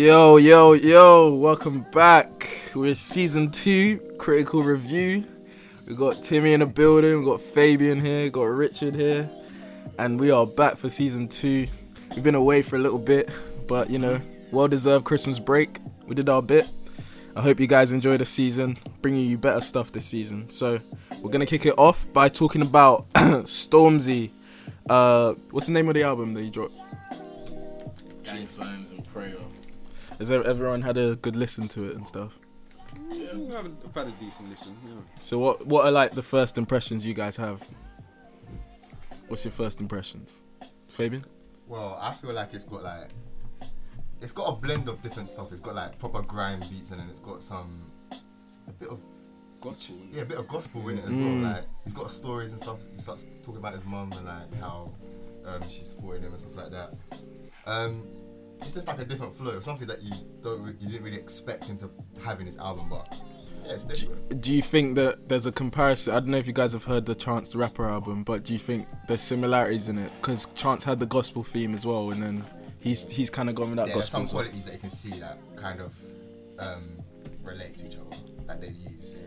Yo, yo, yo, welcome back. We're season two, critical review. We got Timmy in the building, we got Fabian here, got Richard here, and we are back for season two. We've been away for a little bit, but you know, well deserved Christmas break. We did our bit. I hope you guys enjoy the season, bringing you better stuff this season. So, we're gonna kick it off by talking about Stormzy. Uh, what's the name of the album that you dropped? Gang signs and prayer. Has ev- everyone had a good listen to it and stuff? Yeah, I've had, I've had a decent listen. Yeah. So what what are like the first impressions you guys have? What's your first impressions? Fabian? Well, I feel like it's got like it's got a blend of different stuff. It's got like proper grime beats and then it's got some a bit of Gospel. yeah, a bit of gospel in it as Mm. well. Like he's got stories and stuff. He starts talking about his mum and like how um, she's supporting him and stuff like that. Um, it's just like a different flow, something that you don't you didn't really expect him to have in his album, but yeah, it's different. Do you think that there's a comparison? I don't know if you guys have heard the Chance the Rapper album, but do you think there's similarities in it? Because Chance had the gospel theme as well, and then he's he's kind of gone with that yeah, there's gospel. some qualities that you can see that kind of um, relate to each other that they use.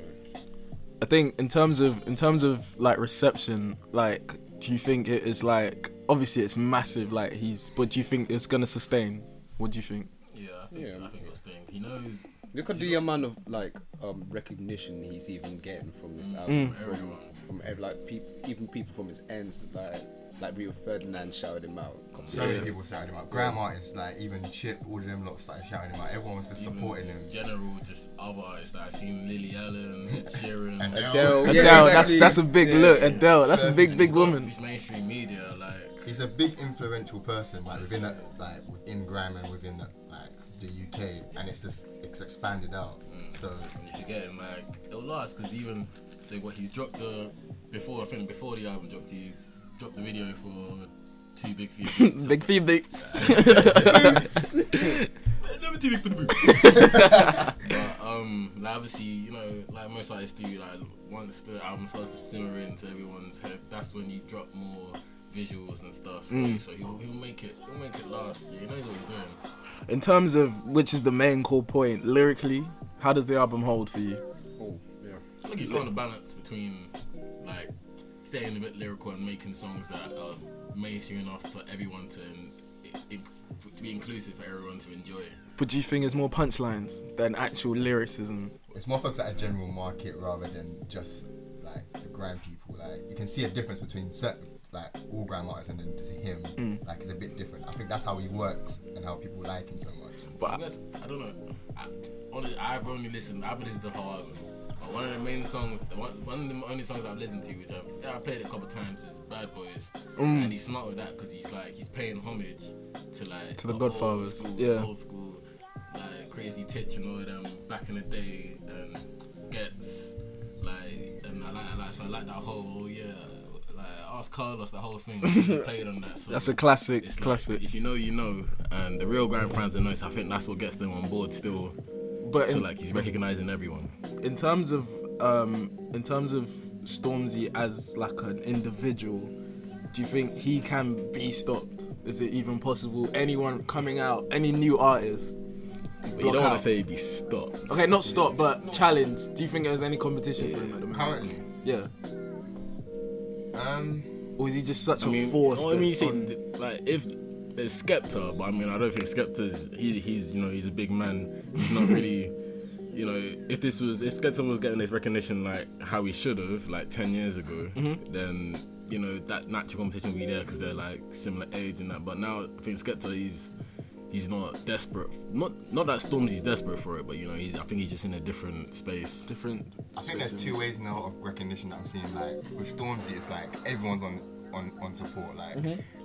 I think in terms of in terms of like reception, like do you think it is like obviously it's massive, like he's, but do you think it's gonna sustain? What do you think? Yeah, I think Yeah. I think what's thing. He knows Look at the amount of like um, recognition he's even getting from this album. Mm. From, everyone. from ev- like peop even people from his ends, like like Rio Ferdinand shouted him out. So many people shouting him out. Grime artists, like even Chip, all of them lot started shouting him out. Everyone was just Even supporting him. General, just other artists Like, I've seen Lily Allen, Ed Sheeran, Adele. Adele, Adele, yeah, that's exactly. that's a big Yeah. look. Adele, that's a big big he's woman. His mainstream media, like He's a big influential person, like within that, like within grime and within the, like the UK, and it's just it's expanded out. Mm. So and if you get him, like it'll last because even say what he's dropped the before I think before the album dropped, he dropped the video for two big few. Big feet beats. Never too big for the boot. but um, like obviously, you know, like most artists do, like once the album starts to simmer into everyone's head, that's when you drop more visuals and stuff. So, Mm. so he'll, he'll make it, he'll make it last. Yeah, He knows what he's doing. In terms of which is the main core point lyrically, how does the album hold for you? Oh, yeah. I think he's found a balance between like staying a bit lyrical and making songs that are mainstream enough for everyone to in, to be inclusive for everyone to enjoy. But do you think it's more punchlines than actual lyricism? it's more focused at a general market rather than just like the grand people. Like you can see a difference between certain like all grime artists and then to him, Mm. like it's a bit different. I think that's how he works and how people like him so much. But I guess I don't know. I, honestly, I've only listened. I've listened to the whole album. One of the main songs, one, one of the only songs I've listened to, which I've I played a couple times, is "Bad Boys," Mm. and he's smart with that because he's like he's paying homage to like To the old Godfathers, school, yeah. old school, like Crazy Titch and all of them back in the day, and gets like, and I like, I like, so I like that whole yeah. Like, ask Carlos the whole thing. He played on that. So that's a classic, it's like, classic. if you know, you know, and the real Grand fans are nice. I think that's what gets them on board still. But so in, like he's recognizing everyone. in terms of um, in terms of Stormzy as like an individual, do you think he can be stopped? Is it even possible? Anyone coming out, any new artist? But you don't want to say he'd be stopped. Okay, not stop, but challenge. Do you think there's any competition for him at the moment? Currently, Yeah. um, Or is he just such I a mean, force? I mean, that's see, on- like if there's Skepta, but I mean, I don't think Skepta's he, he's you know he's a big man. He's not really. You know, if this was if Skepta was getting this recognition like how he should have like ten years ago, Mm-hmm. then you know that natural competition would be there because they're like similar age and that. But now I think Skepta he's he's not desperate. Not not that Stormzy's desperate for it, but you know he's I think he's just in a different space. different. I think there's two ways now of recognition that I'm seeing. Like with Stormzy, it's like everyone's on on, on support. Like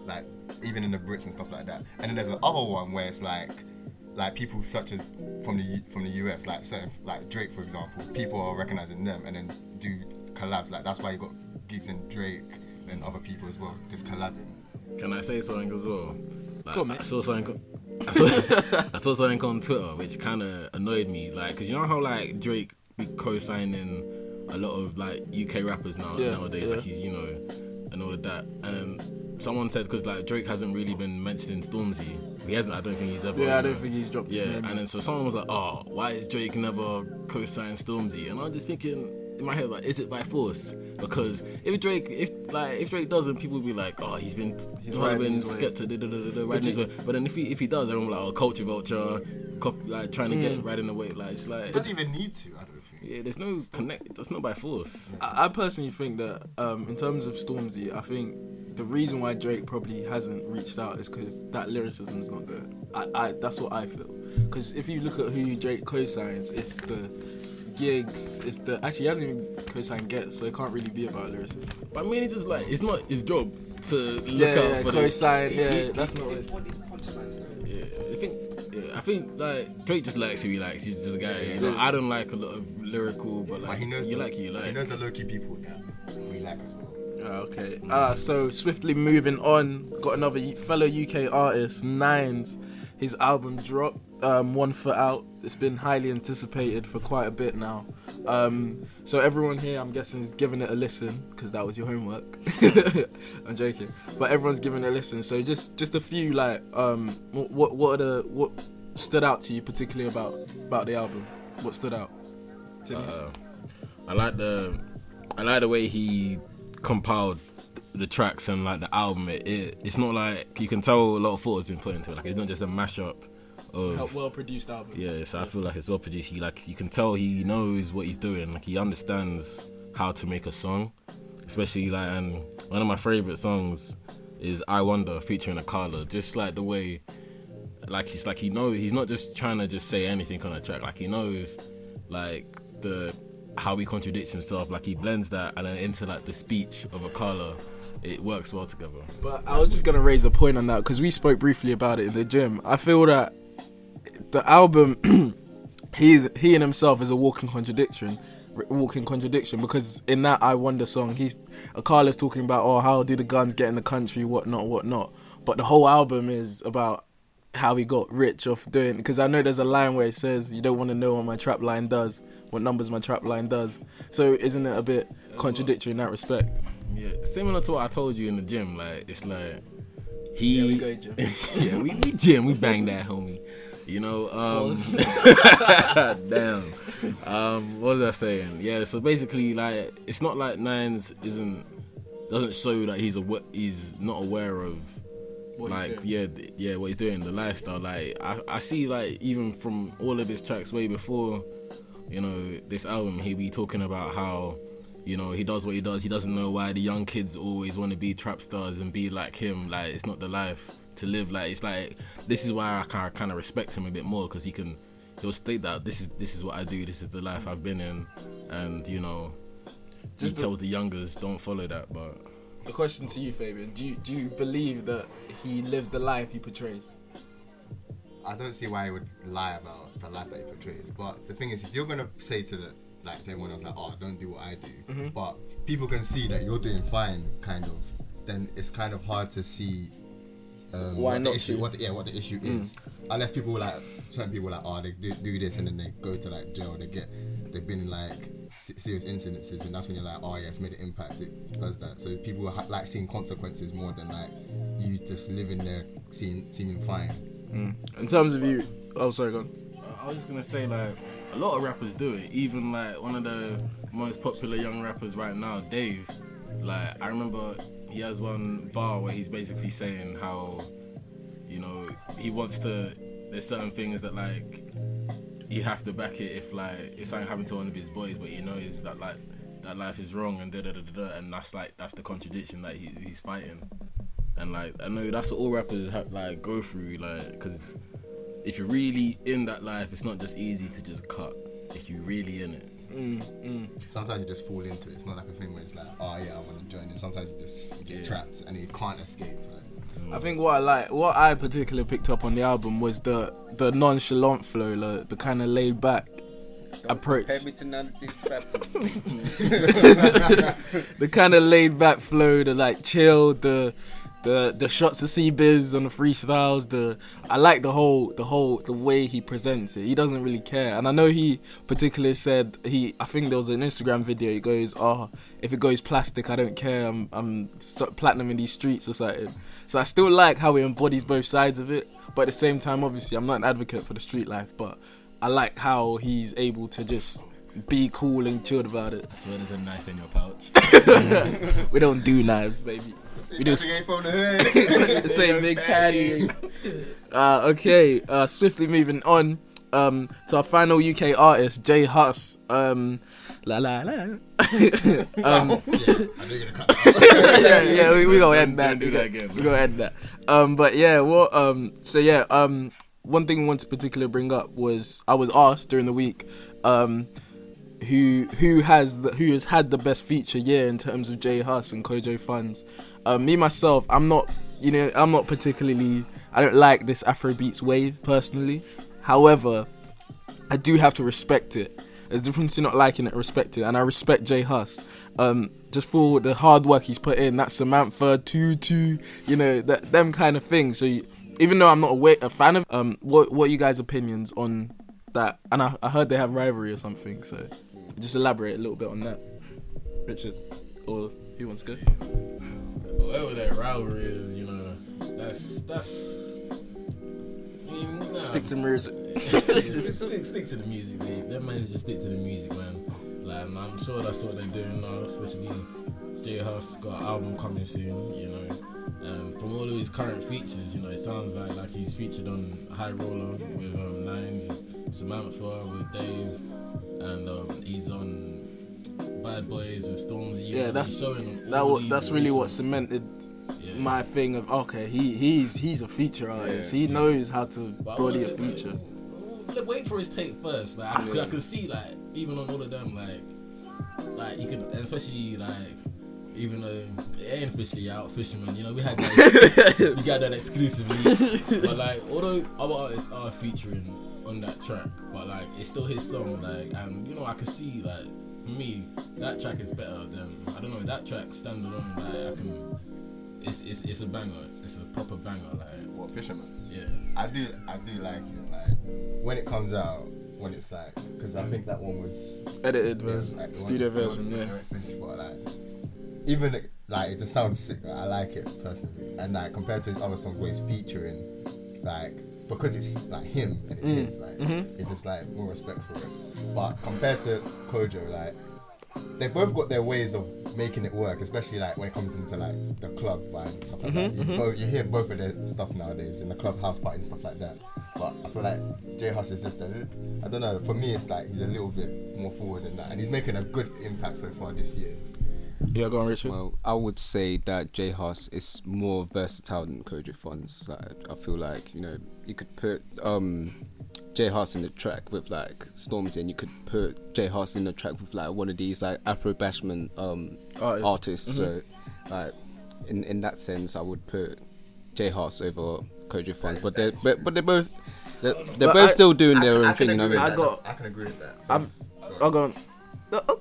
like even in the Brits and stuff like that. And then there's the other one where it's like like people such as from the from the US, like certain like Drake for example, people are recognizing them and then do collabs. Like that's why you got Giggs in Drake and other people as well, just collabing. Can I say something as well? Like, on. I saw something. I saw, I saw something on Twitter which kind of annoyed me. Like, cause you know how like Drake be co-signing a lot of like UK rappers now Yeah, nowadays. yeah. Like he's you know and all of that. And someone said because like Drake hasn't really been mentioned in Stormzy. He hasn't. I don't think he's ever. Yeah, I don't think he's dropped Yeah, his name. and then so someone was like, "Oh, why is Drake never co-signed Stormzy?" And I'm just thinking in my head, like, is it by force? Because if Drake, if like if Drake doesn't, people will be like, "Oh, he's been He's he's riding been his da, da, da, da, da, riding But his way." But then if he if he does, everyone will be like, "Oh, culture vulture," cop, like trying to Mm. get riding the way. Like it's like, It doesn't even need to. I don't think. Yeah, there's no connect. That's not by force. I, I personally think that um, in terms of Stormzy, I think the reason why Drake probably hasn't reached out is because that lyricism's not there. I, I that's what I feel. Because if you look at who Drake co-signs, it's the Giggs. It's the actually he hasn't even co-signed Ghetts, so it can't really be about lyricism. But I mean, it's just like it's not his job to look Yeah, out yeah, for co-sign. the. Yeah, that's not. It. Think like Drake just likes who he likes. He's just a guy. You know, I don't like a lot of lyrical, but But like he knows you the, like who you like. He knows the low key people that we like as well. Ah, okay. Uh, so swiftly moving on, got another fellow UK artist, Nines. His album dropped, um, One Foot Out. It's been highly anticipated for quite a bit now. Um, so everyone here, I'm guessing, is giving it a listen because that was your homework. I'm joking, but everyone's giving it a listen. So just just a few like, um, what what are the what stood out to you particularly about about the album? What stood out? Uh, I like the I like the way he compiled the tracks and like the album. It, it it's not like you can tell a lot of thought has been put into it. Like it's not just a mashup of well produced album. Yeah, so I feel like it's well produced. He like you can tell he knows what he's doing. Like he understands how to make a song, especially like and one of my favorite songs is "I Wonder" featuring Akala. Just like the way, like he's like he knows he's not just trying to just say anything on a track. Like he knows, like the how he contradicts himself. Like he blends that and then into like the speech of a Akala. It works well together. But I was just gonna raise a point on that because we spoke briefly about it in the gym. I feel that the album, he's he and himself is a walking contradiction, walking contradiction because in that I Wonder song, he's Akala's talking about oh how do the guns get in the country, whatnot, whatnot. But the whole album is about how he got rich off doing. Because I know there's a line where it says you don't want to know what my trap line does, what numbers my trap line does. So isn't it a bit contradictory in that respect? Yeah, similar to what I told you in the gym. Like it's like he. Yeah, we go gym. yeah, we, we gym. We bang that, homie. You know. Um, damn. Um, what was I saying? Yeah. So basically, like, it's not like Nines isn't doesn't show that he's a he's not aware of What like yeah th- yeah what he's doing the lifestyle like I, I see like even from all of his tracks way before you know this album he be talking about how you know he does what he does. He doesn't know why the young kids always want to be trap stars and be like him. Like it's not the life to live. Like it's like this is why I kind kind of respect him a bit more because he can he'll state that this is this is what I do this is the life I've been in. And you know Just he the- tells the youngers don't follow that but The question to you, Fabian: Do you do you believe that he lives the life he portrays? I don't see why he would lie about the life that he portrays. But the thing is, if you're gonna say to the like to everyone else like, "Oh, don't do what I do," Mm-hmm. but people can see that you're doing fine, kind of, then it's kind of hard to see um, Why what not the issue, to? what the, yeah, what the issue Mm. is. Unless people like certain people like, "Oh, they do, do this," and then they go to like jail. They get they've been like serious incidences, and that's when you're like, "Oh, yeah, it's made an impact." It does that. So people ha- like seeing consequences more than like you just living there, seeing seeming fine. Mm. In terms of you, oh sorry, go on. I was just gonna say like a lot of rappers do it. Even like one of the most popular young rappers right now, Dave. Like I remember he has one bar where he's basically saying how, you know, he wants to. There's certain things that like you have to back it if like if something happened to one of his boys, but he knows that like that life is wrong and da da da da, da and that's like that's the contradiction that he, he's fighting. And like I know that's what all rappers have, like go through, like because if you're really in that life, it's not just easy to just cut. If you're really in it, mm, mm. sometimes you just fall into it. It's not like a thing where it's like, oh yeah, I want to join it. Sometimes you just you get Yeah. trapped and you can't escape. Like, I think what I like, what I particularly picked up on the album was the the nonchalant flow, like, the kind of laid back approach, Compare me to none of these rappers. the kind of laid back flow, the like chill, the the the shots of C Biz on the freestyles. The I like the whole the whole the way he presents it. He doesn't really care, and I know he particularly said he. I think there was an Instagram video. He goes, "Oh, if it goes plastic, I don't care. I'm I'm platinum in these streets or something." So I still like how he embodies both sides of it, but at the same time, obviously, I'm not an advocate for the street life, but I like how he's able to just be cool and chilled about it. I swear there's a knife in your pouch. We don't do knives, baby. We do ain't from the hood. same big patty. Uh, okay, uh, swiftly moving on um, to our final UK artist, J Hus. Um, la la la. um, I know you're gonna cut yeah, yeah, we, we gonna end that. Don't that again, We gonna end that. Um, but yeah, well, um, so yeah, um, one thing I want to particularly bring up was I was asked during the week, um, who who has the, who has had the best feature year in terms of J Hus and Kojo Funds. Um, me myself, I'm not, you know, I'm not particularly. I don't like this Afrobeats wave personally. However, I do have to respect it. There's a difference to not liking it, and respecting it, and I respect J Hus. Um, just for the hard work he's put in, that Samantha Tutu, you know, that them kind of things. So you, even though I'm not a, a fan of, um, what what you guys' opinions on that? And I, I heard they have rivalry or something. So just elaborate a little bit on that, Richard, or who wants to go? Whatever that rivalry is, you know, that's that's. I mean, nah. Stick to music. stick, stick to the music, man. That man's just stick to the music, man. Like, and I'm sure that's what they're doing now, especially J Hus got an album coming soon, you know. And from all of his current features, you know, it sounds like like he's featured on High Roller with um, Nines, Samantha with Dave, and um, he's on Bad Boys with Stormzy. Yeah, know, that's showing on that. all That's really what cemented yeah. my thing of okay, he he's he's a feature artist. Yeah. he knows how to But I body a feature. Like, wait for his tape first. Like I, could, I could see like even on all of them like like you could especially like even though it ain't officially out fisherman you know we had that you got that exclusively but like although other artists are featuring on that track but like it's still his song like and you know I could see like for me that track is better than I don't know that track standalone like I can it's it's, it's a banger it's a proper banger like What fisherman? yeah I do, I do like it. Like when it comes out, when it's like, because I think that one was Edited it was, version, like, studio one- version, one yeah. Finished, but like, even like it just sounds sick. Like, I like it personally, and like compared to his other songs where he's featuring, like because it's like him and it's Mm. his, like Mm-hmm. it's just like more respect for it. But compared to Kojo, like they both got their ways of making it work, especially like when it comes into like the club vibe and stuff like Mm-hmm, that. You, both, you hear both of their stuff nowadays in the club house parties and stuff like that. But I feel like J Hus is just a I don't know. For me, it's like he's a little bit more forward than that, and he's making a good impact so far this year. Yeah, go on, Richard. Well, I would say that J Hus is more versatile than Kojo Funds. Like, I feel like you know you could put um, J Hus in the track with like Stormzy, and you could put J Hus in the track with like one of these like Afro Bashment um, Artists. artists. So, like in in that sense, I would put J Hus over Kojo Funds. But they but, but they're both they're, they're both I- still doing their I, own I thing. You know I mean? I got- I can agree with that. I've- Go I'll on. go. On. Uh,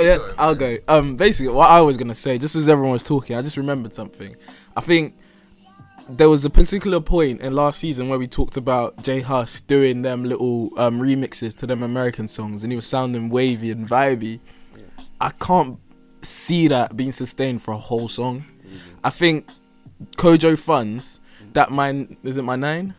uh, Yeah, I'll go. Um, basically, what I was gonna say, just as everyone was talking, I just remembered something. I think there was a particular point in last season where we talked about J Hus doing them little um, remixes to them American songs, and he was sounding wavy and vibey. I can't see that being sustained for a whole song. I think Kojo Funds, that mine is it my nine?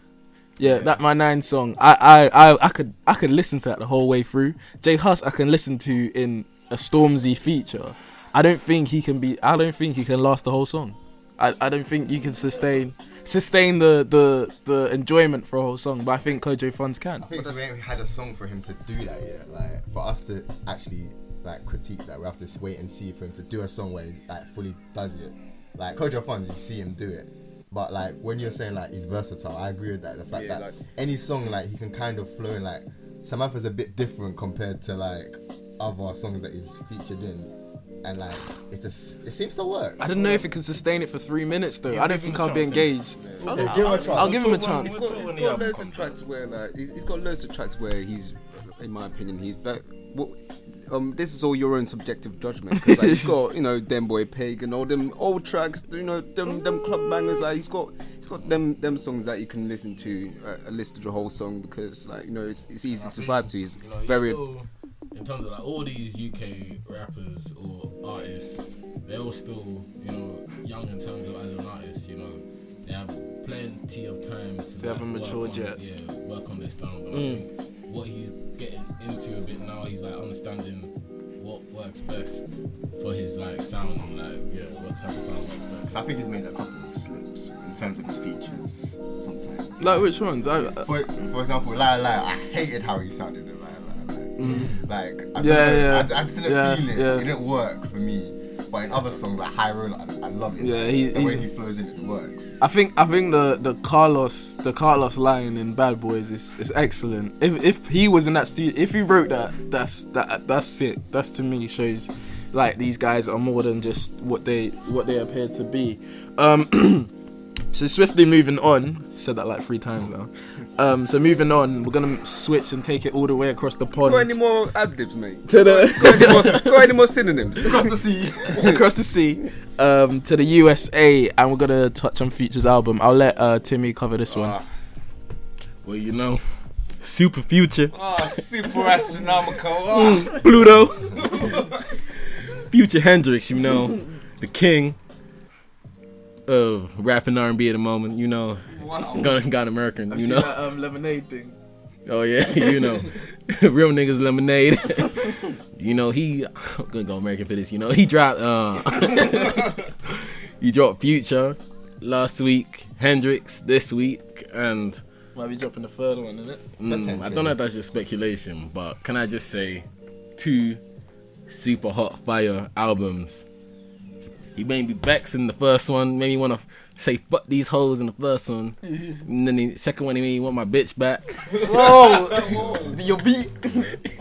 Yeah, that my nine song. I, I, I, I could I could listen to that the whole way through. J Hus I can listen to in a Stormzy feature. I don't think he can be I don't think he can last the whole song. I, I don't think you can sustain sustain the, the the enjoyment for a whole song, but I think Kojo Funds can. I think so we ain't had a song for him to do that yet. Like for us to actually like critique that, we have to wait and see for him to do a song where he like fully does it. Like Kojo Funds, you see him do it. But like when you're saying like he's versatile, I agree with that. The fact Yeah, that like- any song like he can kind of flow in like Samantha's a bit different compared to like other songs that he's featured in. And like it just it seems to work. I don't know if it can sustain it for three minutes though. I don't think I'll be engaged. Yeah, give him a chance. I'll give him a Talk about- chance. He's We'll got, talk he's when the got loads of tracks where like he's, he's got loads of tracks where he's, in my opinion, he's but what um, this is all your own subjective judgment. Because like, he's got, you know, them boy pig and all them old tracks, you know, them them club bangers. Like he's got, he's got them them songs that you can listen to, uh, listen to the whole song because, like, you know, it's it's easy I to think, vibe to. He's you know, he's very. Still, in terms of like all these UK rappers or artists, they're all still you know young in terms of as an artist. You know, they have plenty of time to. They haven't work matured on- yet. Yeah, work on their sound. And Mm. I think what he's getting into a bit now, he's like understanding what works best for his like sound and like yeah, what type of sound works best. So I think he's made a couple of slips in terms of his features. Sometimes. Like which ones? I, uh, For, for example, Lie Lie, I hated how he sounded Lie. Like, I, Yeah, know, yeah. I, I just didn't Yeah, feel it. yeah. It didn't work for me. But in other songs like High Roller, I, I love it. Yeah, he- the way he flows in, it works. I think I think the the Carlos the Carlos line in Bad Boys is, is excellent. If if he was in that studio, if he wrote that, that's that that's it. That's to me shows like these guys are more than just what they what they appear to be. Um, so swiftly moving on. Said that like three times now. Um, so moving on, we're gonna switch and take it all the way across the pond Got any more ad libs, mate? to the got, any more, got any more synonyms? Across the sea. across the sea um, to the USA, and we're gonna touch on Future's album. I'll let uh, Timmy cover this one. Ah, Well, you know, super future. ah, super astronomical. Ah. Pluto. Future Hendrix, you know, the king of rapping R&B at the moment. You know, Wow. got, got American. You know, that um, lemonade thing. oh yeah, you know, real niggas lemonade. you know, he I'm gonna go American for this. You know, he dropped uh, he dropped Future last week, Hendrix this week, and Might be dropping the third one, isn't it? Mm, I don't know if that's just speculation, but can I just say two super hot fire albums? He made me vex in the first one, made me want to say fuck these hoes in the first one. and then the second one, he made me want my bitch back. Whoa! Your beat,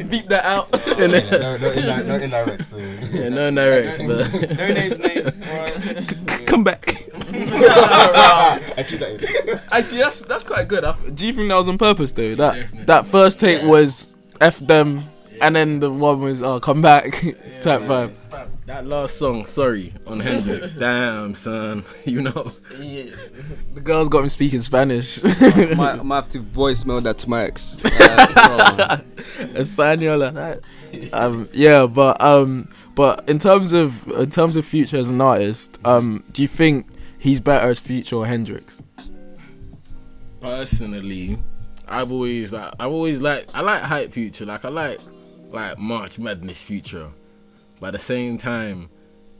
beep that out. and then, no, no, indirect, no indirect though. yeah, no, no, but No names, names. Alright. come back. I keep that in. Actually, that's that's quite good. I, do you think that was on purpose though? That Definitely. that first take was f them, and then the one was oh come back type vibe. That last song, sorry, on Hendrix. Damn, son, you know. The girls got me speaking Spanish. I might, I might have to voicemail that to my ex. Uh, Espanol. That. Um, yeah, but um, but in terms of in terms of Future as an artist, um, do you think he's better as Future or Hendrix? personally, I've always like I've always like I like hype future, like I like like March Madness future, but at the same time,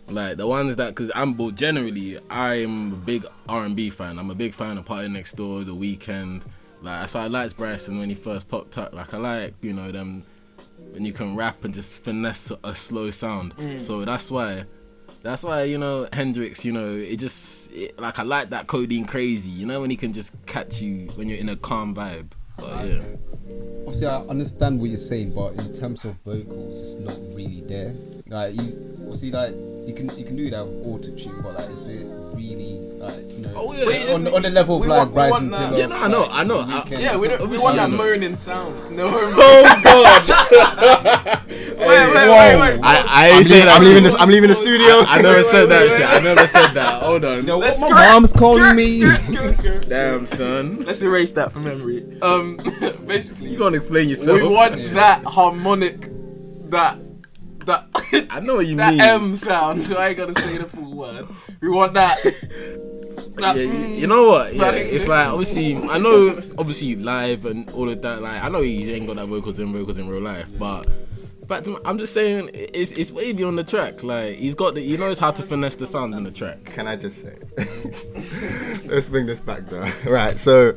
like the ones that because I'm but generally I'm a big R and B fan. I'm a big fan of PartyNextDoor, The Weeknd. Like that's why I liked Bryson when he first popped up. Like I like you know them when you can rap and just finesse a, slow sound. Mm. So that's why. That's why you know Hendrix. You know it just it, like I like that codeine crazy. You know when he can just catch you when you're in a calm vibe. But yeah, Obviously, I understand what you're saying, but in terms of vocals, it's not really there. Like, he's obviously like you can you can do that with auto tune, but like, is it really like you know Oh, yeah. Wait, on, on the level of like Bryson. Tiller? Yeah, no, I know, like, I know. The I- Weeknd Yeah, we, don't, we want that moaning sound. No, Oh God! wait, wait, wait, wait. I I I'm, ain't say leaving. I'm leaving this. I'm leaving the studio. I, I never said that shit. I never said that. Hold on. Yo, Let's my skirt, mom's calling skirt, me. skirt, skirt, skirt. Damn, son. Let's erase that from memory. Um, basically, You gonna explain yourself? we want that harmonic, that that I know what you that mean. That M sound. So I ain't gonna say the full word. We want that. that yeah, mm, you know what? Yeah, it's like obviously I know obviously live and all of that. Like I know he ain't got that vocals and vocals in real life, but back to my, I'm just saying it's it's wavy on the track. Like he's got the he knows how to finesse the sound in the track. Can I just say? let's bring this back though. Right, so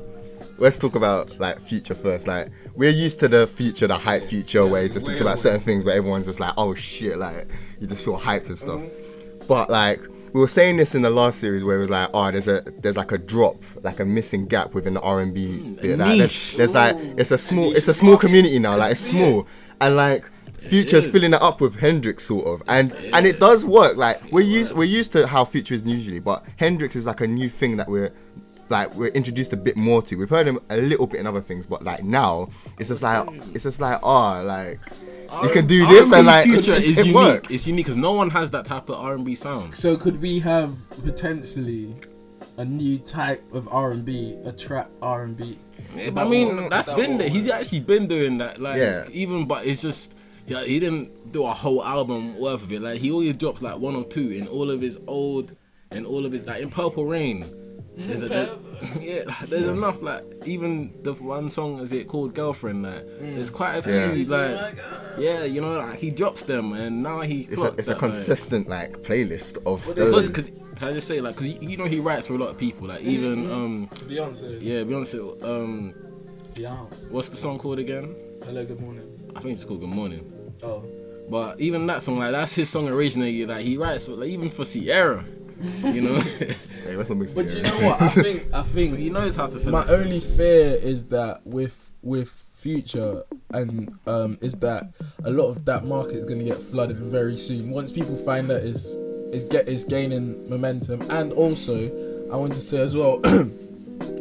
let's talk about like future first. Like we're used to the future, the hype future, where he just talks about certain things where everyone's just like, oh shit, like you just feel hyped and stuff. Mm-hmm. But like we were saying this in the last series where it was like, oh, there's a there's like a drop, like a missing gap within the R and B bit. Like, there's, there's like it's a small it's a small community now, like it's small and like. Future's filling it up with Hendrix sort of, and and it does work. Like we're used we're used to how Future is usually, but Hendrix is like a new thing that we're like we're introduced a bit more to. We've heard him a little bit in other things, but like now it's just like it's just like oh like You can do this and like Future it's- is it unique. works. It's unique because no one has that type of R and B sound. So could we have potentially a new type of R and B, a trap R and B? I mean, that's been there. He's actually been doing that. Like, Yeah. even but it's just. Yeah, he didn't do a whole album worth of it. Like he always drops like one or two in all of his old, in all of his like in Purple Reign. There's a, there- yeah, like, there's enough. Like even the one song is it called Girlfriend. Like there's quite a few. Yeah. He's like, yeah, you know, like he drops them, and now he. It's a, it's a that, like- consistent like playlist of Because, those. cause, can I just say like, cause you, you know he writes for a lot of people. Like even um, Beyonce. yeah, Beyonce. Um, Beyonce. what's the song called again? Hello, good morning. I think it's called Good Morning. Oh. But even that song, like that's his song originally. Like he writes for, like even for Ciara, you know. Hey, let's not mix But it you know what? I think I so think he knows how to fill my it. only fear is that with with future and um is that a lot of that market is gonna get flooded very soon. Once people find that is is get is gaining momentum and also I want to say as well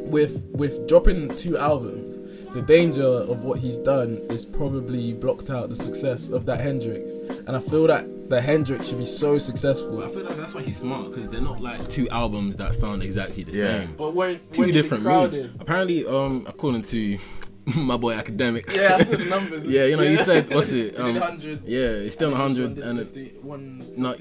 with with dropping two albums, the danger of what he's done is probably blocked out the success of that Hendrix. And I feel that the Hendrix should be so successful. I feel like that's why he's smart because they're not like two albums that sound exactly the Yeah. same. But won't Two different moods. Apparently, um, according to my boy academics. Yeah, I saw the numbers. yeah, you know, you said what's it? Um, 100. yeah, it's still 100 and it, 50, No,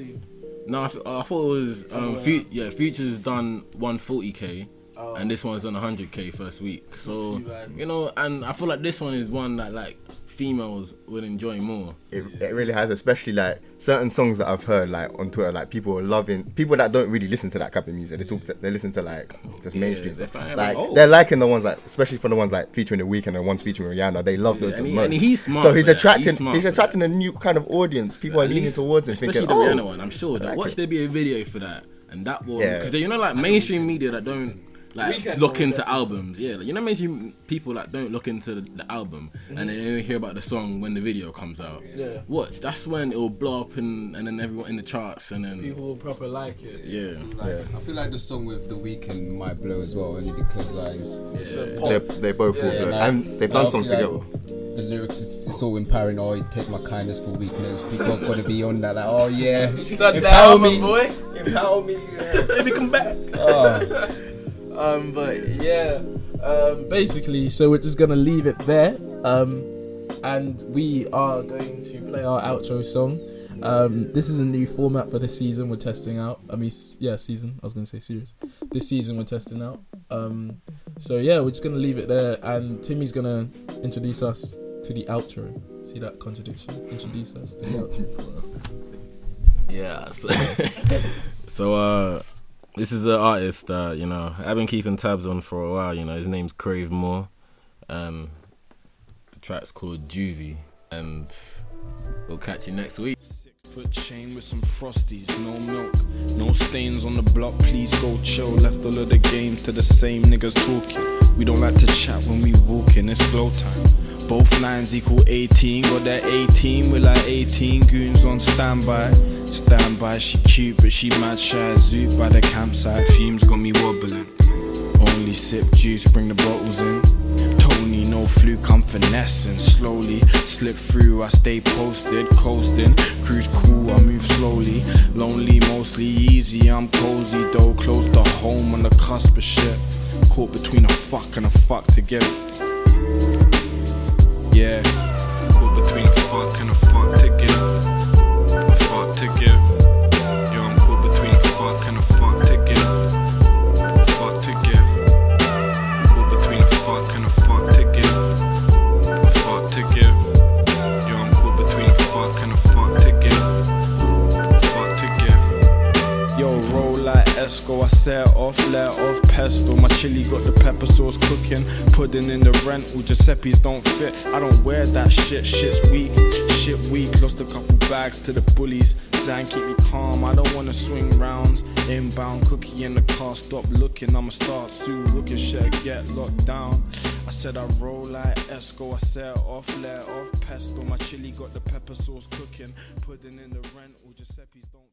no, I, th- I thought it was um, wow. Fu- yeah, Future's done 140k. Oh. and this one's done 100k first week. So you know, and I feel like this one is one that like females would enjoy more. It, it really has, especially like certain songs that I've heard like on Twitter, like people are loving people that don't really listen to that type of music. They talk, to, they listen to like just mainstream. they're stuff. Like Oh. they're liking the ones like, especially for the ones like featuring the Weeknd and the ones featuring Rihanna. They love those and the he- most. and he's smart so he's for attracting, He's he's, smart for attracting a new kind of audience. People are leaning towards him, especially thinking, the oh, Rihanna one. I'm sure like watch it. there be a video for that, and that one Yeah. because you know like mainstream media that don't. Like Weeknd look into albums, yeah. Like, you know, mainstream people like don't look into the, the album and mm-hmm. they only hear about the song when the video comes out. Yeah. Watch, that's when it will blow up and, and then everyone in the charts and then People will proper like it. yeah. Like, I feel like the song with The Weeknd might blow as well, only because like, it's, It's a They're, pop. they both will Yeah, blow. like- and they've done songs obviously, together. the lyrics is it's all empowering. Oh, you take my kindness for weakness. People have got to be on that. Like, oh yeah, Start empower down, me, boy. empower me. Yeah. Baby, come back. Oh. Um, but yeah, um, basically, so we're just gonna leave it there. Um, and we are going to play our outro song. Um, this is a new format for this season. We're testing out. I mean, yeah, season. I was gonna say series. This season we're testing out. Um, so yeah, we're just gonna leave it there, and Timmy's gonna introduce us to the outro. See that contradiction? Introduce us to the outro. Yeah. So, so uh, this is an artist that you know I've been keeping tabs on for a while. You know, his name's Crave Moore. Um, the track's called Juvi, and we'll catch you next week. Foot chain with some frosties, no milk, no stains on the block. Please go chill. Left all of the game to the same niggas talking. We don't like to chat when we walking. It's glow time. Both lines equal 18. Got that 18 with like 18 goons on standby. Standby, she cute but she mad shy. Zoot by the campsite. Fumes got me wobbling. Only sip juice, bring the bottles in. Tony, no fluke, I'm finessing. Slowly slip through, I stay posted, coasting. Cruise cool, I move slowly. Lonely, mostly easy, I'm cozy though. Close to home on the cusp of shit. Caught between a fuck and a fuck to give. Yeah, chili got the pepper sauce cooking. Pudding in the rental, Giuseppe's don't fit. I don't wear that shit, shit's weak. Shit weak, lost a couple bags to the bullies. Zan, keep me calm, I don't wanna swing rounds. Inbound cookie in the car, stop looking, I'ma start soon. Looking shit, get locked down. I said I roll like Esco, I set off, let off pesto. My chili got the pepper sauce cooking. Pudding in the rental, Giuseppe's don't